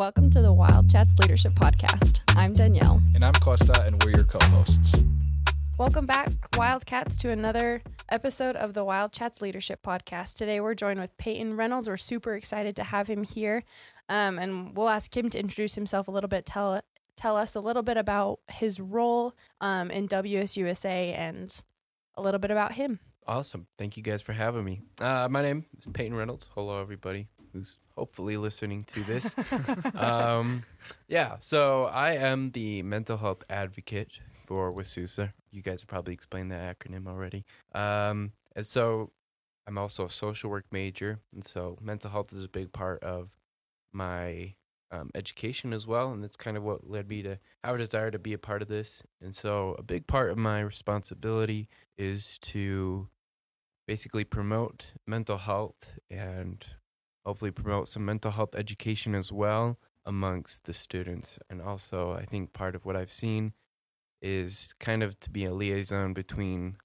Welcome to the Wild Chats Leadership Podcast. I'm Danielle. And I'm Costa, and we're your co hosts. Welcome back, Wildcats, to another episode of the Wild Chats Leadership Podcast. Today we're joined with Peyton Reynolds. We're super excited to have him here. Um, and we'll ask him to introduce himself a little bit, tell tell us a little bit about his role um, in WSUSA and a little bit about him. Awesome. Thank you guys for having me. Uh, my name is Peyton Reynolds. Hello, everybody who's hopefully listening to this. um, yeah, so I am the mental health advocate for WSUSA. You guys have probably explained that acronym already. Um, and so I'm also a social work major, and so mental health is a big part of my um, education as well, and that's kind of what led me to have a desire to be a part of this. And so a big part of my responsibility is to basically promote mental health and hopefully promote some mental health education as well amongst the students. And also, I think part of what I've seen is kind of to be a liaison between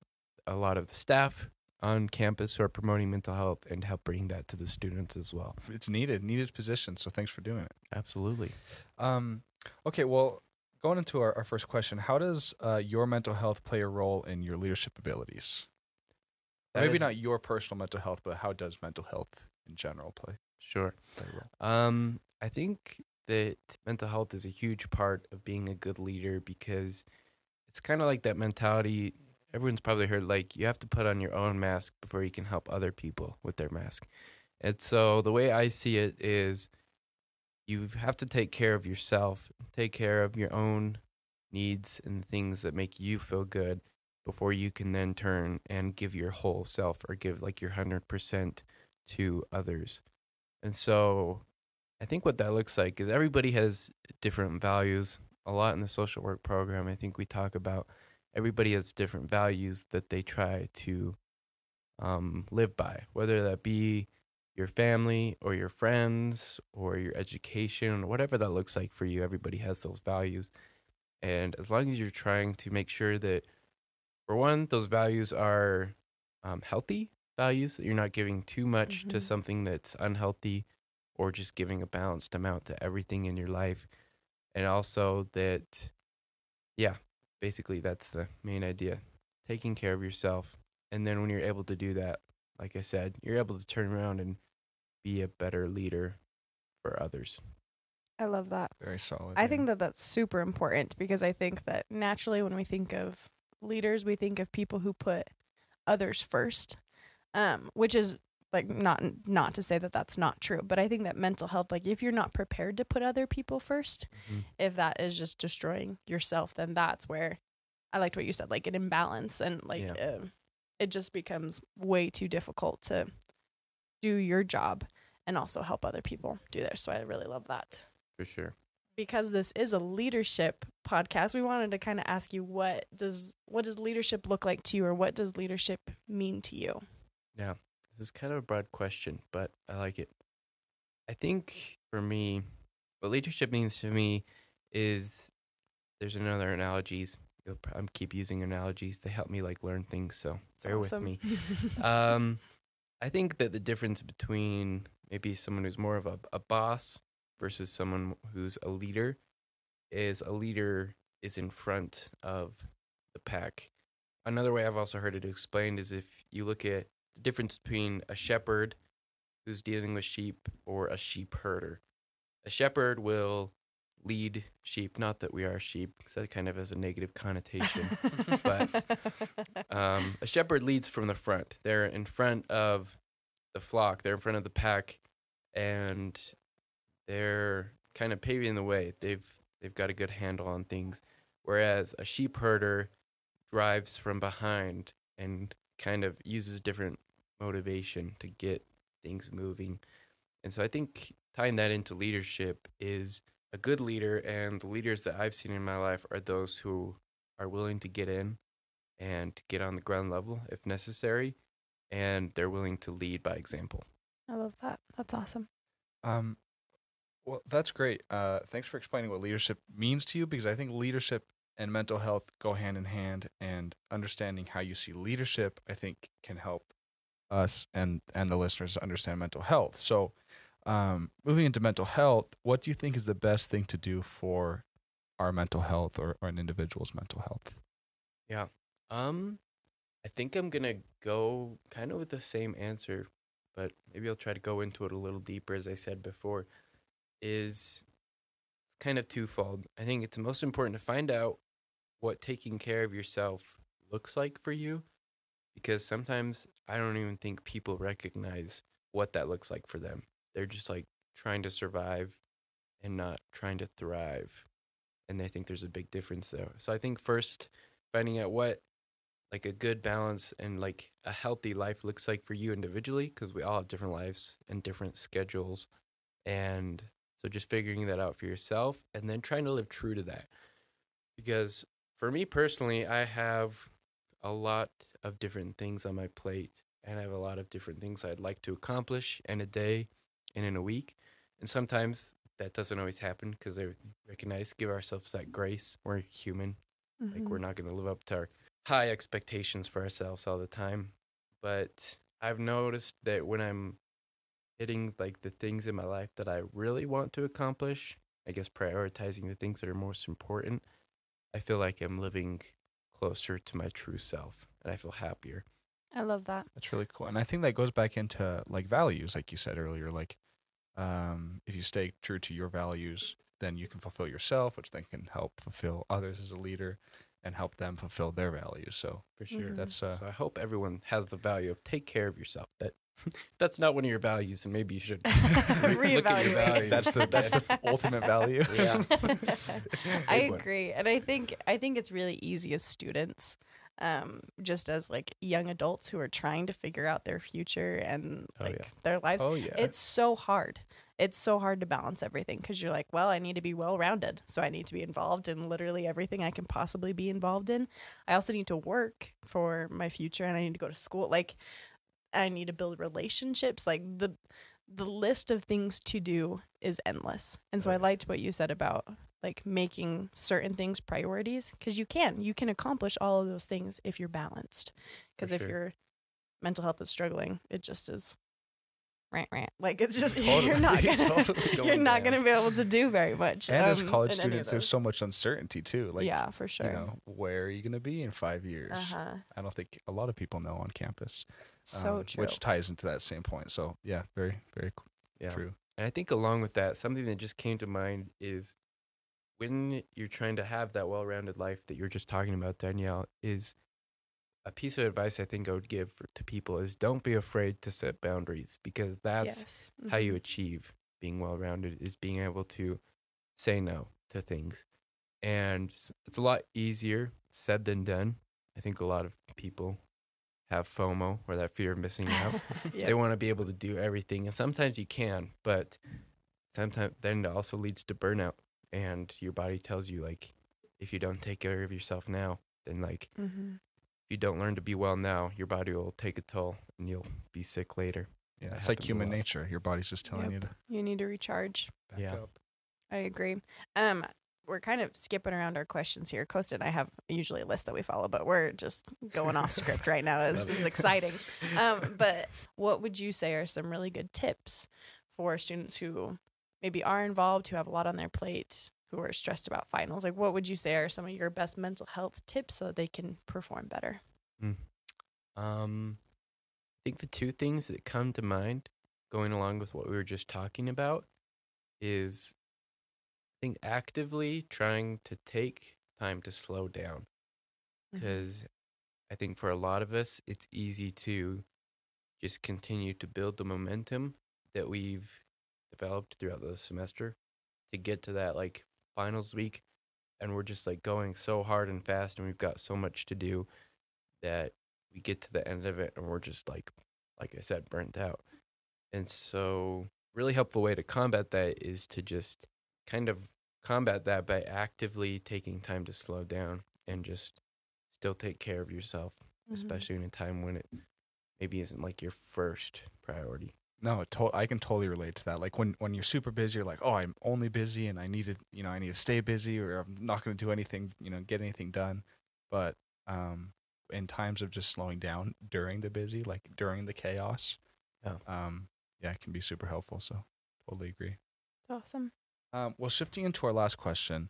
a lot of the staff on campus who are promoting mental health and help bring that to the students as well. It's needed, needed position. So thanks for doing it. Absolutely. Um, okay, well, going into our, our first question, how does uh, your mental health play a role in your leadership abilities? Maybe is, not your personal mental health, but how does mental health in general play? Sure. Play um, I think that mental health is a huge part of being a good leader because it's kind of like that mentality. Everyone's probably heard like you have to put on your own mask before you can help other people with their mask. And so the way I see it is you have to take care of yourself, take care of your own needs and things that make you feel good before you can then turn and give your whole self or give like your 100% to others. And so I think what that looks like is everybody has different values. A lot in the social work program, I think we talk about everybody has different values that they try to um, live by, whether that be your family or your friends or your education, or whatever that looks like for you. Everybody has those values. And as long as you're trying to make sure that, for one, those values are um, healthy values. That you're not giving too much mm-hmm. to something that's unhealthy or just giving a balanced amount to everything in your life. And also that, yeah, basically that's the main idea taking care of yourself. And then when you're able to do that, like I said, you're able to turn around and be a better leader for others. I love that. Very solid. I yeah. think that that's super important because I think that naturally when we think of leaders, we think of people who put others first um, which is like not not to say that that's not true, but I think that mental health, like if you're not prepared to put other people 1st mm-hmm. if that is just destroying yourself, then that's where I liked what you said, like an imbalance, and like yeah. uh, it just becomes way too difficult to do your job and also help other people do theirs. So I really love that. For sure. Because this is a leadership podcast, we wanted to kind of ask you what does what does leadership look like to you, or what does leadership mean to you? Yeah, this is kind of a broad question, but I like it. I think for me, what leadership means to me is there's another analogies. I'm keep using analogies. They help me like learn things, so bear awesome. with me. um, I think that the difference between maybe someone who's more of a, a boss versus someone who's a leader is a leader is in front of the pack. Another way I've also heard it explained is if you look at the difference between a shepherd who's dealing with sheep or a sheep herder. A shepherd will lead sheep, not that we are sheep, because that kind of has a negative connotation. but um, a shepherd leads from the front. They're in front of the flock, they're in front of the pack, and they're kind of paving the way. They've they've got a good handle on things. Whereas a sheep herder drives from behind and kind of uses different motivation to get things moving. And so I think tying that into leadership is a good leader, and the leaders that I've seen in my life are those who are willing to get in and get on the ground level if necessary, and they're willing to lead by example. I love that. That's awesome. Um, well, that's great. Uh, thanks for explaining what leadership means to you because I think leadership and mental health go hand in hand, and understanding how you see leadership, I think, can help us and and the listeners understand mental health. So, um, moving into mental health, what do you think is the best thing to do for our mental health or, or an individual's mental health? Yeah. Um, I think I'm gonna go kind of with the same answer, but maybe I'll try to go into it a little deeper. As I said before, is it's kind of twofold. I think it's most important to find out what taking care of yourself looks like for you, because sometimes I don't even think people recognize what that looks like for them. They're just like trying to survive and not trying to thrive. And I think there's a big difference there. So I think first finding out what like a good balance and like a healthy life looks like for you individually because we all have different lives and different schedules and so just figuring that out for yourself and then trying to live true to that because for me personally i have a lot of different things on my plate and i have a lot of different things i'd like to accomplish in a day and in a week and sometimes that doesn't always happen because i recognize give ourselves that grace we're human like Mm-hmm. we're not going to live up to our high expectations for ourselves all the time. But I've noticed that when I'm hitting like the things in my life that I really want to accomplish, I guess prioritizing the things that are most important, I feel like I'm living closer to my true self and I feel happier. I love that. That's really cool. And I think that goes back into like values, like you said earlier. Like, um, if you stay true to your values, then you can fulfill yourself, which then can help fulfill others as a leader and help them fulfill their values. So For sure. Mhm. that's uh, So I hope everyone has the value of take care of yourself. That that's not one of your values, and maybe you should re- look at your values. that's the that's the ultimate value. Yeah. I agree, and I think I think it's really easy as students, um, just as like young adults who are trying to figure out their future and Oh, like yeah. their lives. Oh yeah. It's so hard. It's so hard to balance everything because you're like, well, I need to be well rounded. So I need to be involved in literally everything I can possibly be involved in. I also need to work for my future and I need to go to school. Like, I need to build relationships. Like, the, the list of things to do is endless. And so I liked what you said about like making certain things priorities because you can. You can accomplish all of those things if you're balanced. Because if sure. your mental health is struggling, it just is rant rant. Like it's just Totally, you're not gonna totally you're not down. gonna be able to do very much. and as um, college in any of students, there's so much uncertainty too. Like, yeah, for sure. you know, where are you going to be in five years? uh-huh. I don't think a lot of people know on campus. So um, true. Which ties into that same point. So yeah, very very Yeah. true. And I think along with that, something that just came to mind is when you're trying to have that well-rounded life that you're just talking about, Danielle, is a piece of advice I think I would give for, to people is don't be afraid to set boundaries because that's yes. how you Mhm. achieve being well-rounded is being able to say no to things. And it's a lot easier said than done. I think a lot of people have FOMO or that fear of missing out Yeah. they want to be able to do everything and sometimes you can but sometimes then it also leads to burnout and your body tells you like if you don't take care of yourself now then like Mhm. if you don't learn to be well now your body will take a toll and you'll be sick later Yeah, That it's like human nature. Your body's just telling Yep. you to You need to recharge. back Yeah. up. I agree. Um, we're kind of skipping around our questions here. Costa and I have usually a list that we follow, but we're just going off script right now. This Love is exciting. Um, but what would you say are some really good tips for students who maybe are involved, who have a lot on their plate, who are stressed about finals? Like, what would you say are some of your best mental health tips so that they can perform better? um i think the two things that come to mind going along with what we were just talking about is i think actively trying to take time to slow down because I think for a lot of us, it's easy to just continue to build the momentum that we've developed throughout the semester to get to that like finals week. And we're just like going so hard and fast, and we've got so much to do that we get to the end of it and we're just like, like I said, burnt out. And so, really helpful way to combat that is to just kind of combat that by actively taking time to slow down and just still take care of yourself, Mhm. especially in a time when it maybe isn't like your first priority. No, to- I can totally relate to that. Like when when you're super busy, you're like, oh, I'm only busy, and I need to, you know, I need to stay busy, or I'm not going to do anything, you know, get anything done. But um, in times of just slowing down during the busy, like during the chaos, Yeah. um, yeah, it can be super helpful. So Totally agree. Awesome. Um, well, shifting into our last question,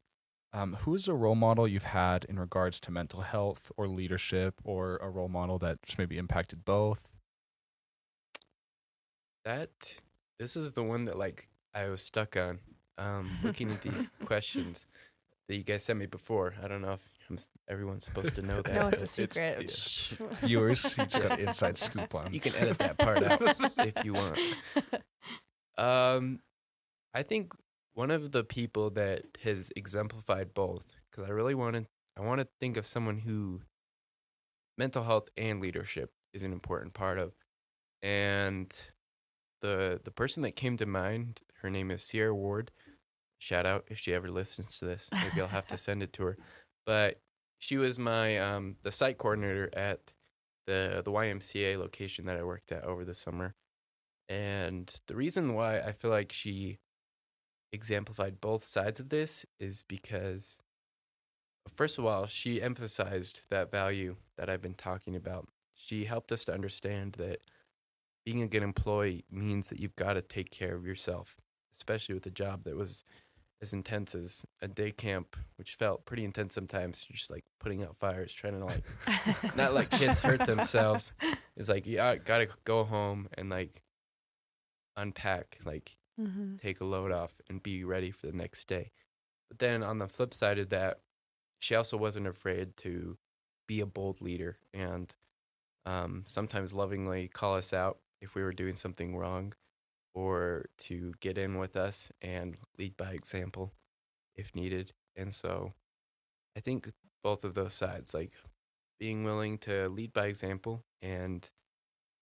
um, who is a role model you've had in regards to mental health or leadership, or a role model that just maybe impacted both? That this is the one that like I was stuck on. Um, looking at these questions that you guys sent me before. I don't know if I'm, everyone's supposed to know that. No, it's a but secret. yeah. Shh. Viewers, you just got inside scoop on. You can edit that part out if you want. Um, I think one of the people that has exemplified both, because I really want to, I want to think of someone who mental health and leadership is an important part of, and the the person that came to mind, her name is Sierra Ward. Shout out if she ever listens to this. Maybe I'll have to send it to her. But she was my um the site coordinator at the the YMCA location that I worked at over the summer. And the reason why I feel like she exemplified both sides of this is because first of all, she emphasized that value that I've been talking about. She helped us to understand that being a good employee means that you've got to take care of yourself, especially with a job that was as intense as a day camp, which felt pretty intense sometimes. You're just like putting out fires, trying to like not let kids hurt themselves. It's like yeah, I gotta go home and like unpack, like Mhm. take a load off and be ready for the next day. But then on the flip side of that, she also wasn't afraid to be a bold leader and um, sometimes lovingly call us out if we were doing something wrong or to get in with us and lead by example if needed. And so I think both of those sides, like being willing to lead by example and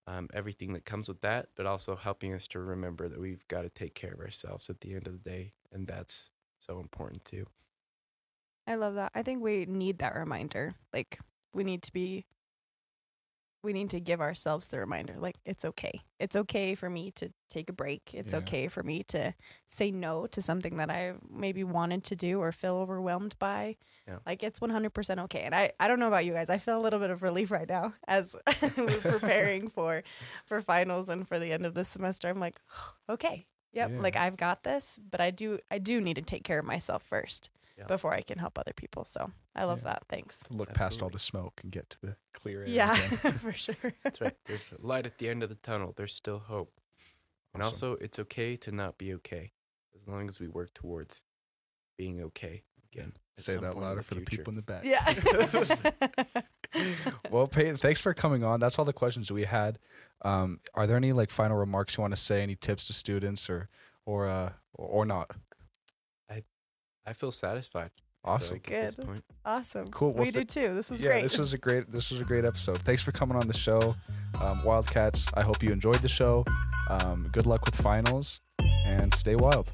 um, everything that comes with that, but also helping us to remember that we've got to take care of ourselves at the end of the day. And that's so important too. I love that. I think we need that reminder. Like we need to be we need to give ourselves the reminder like it's okay. It's okay for me to take a break. It's Yeah. okay for me to say no to something that I maybe wanted to do or feel overwhelmed by. Yeah. Like it's 100% okay. And I I don't know about you guys. I feel a little bit of relief right now as we're preparing for for finals and for the end of this semester. I'm like, okay. Yep, Yeah. like I've got this, but I do I do need to take care of myself first Yeah. before I can help other people. So I love Yeah. that. Thanks. to look past all the smoke and get to the clear air. Yeah, for sure. That's right. There's a light at the end of the tunnel. There's still hope. And also, it's okay to not be okay as long as we work towards being okay again. at Say that point in louder for the people in the back. Yeah. well, Peyton, thanks for coming on. That's all the questions we had. Um, are there any like final remarks you want to say? Any tips to students, or or uh, or not? I feel satisfied. Awesome. like at this Good. awesome. Cool. Well, we do too. This was yeah, great. this was a great this was a great episode. Thanks for coming on the show, um, Wildcats. I hope you enjoyed the show. Um, good luck with finals, and stay wild.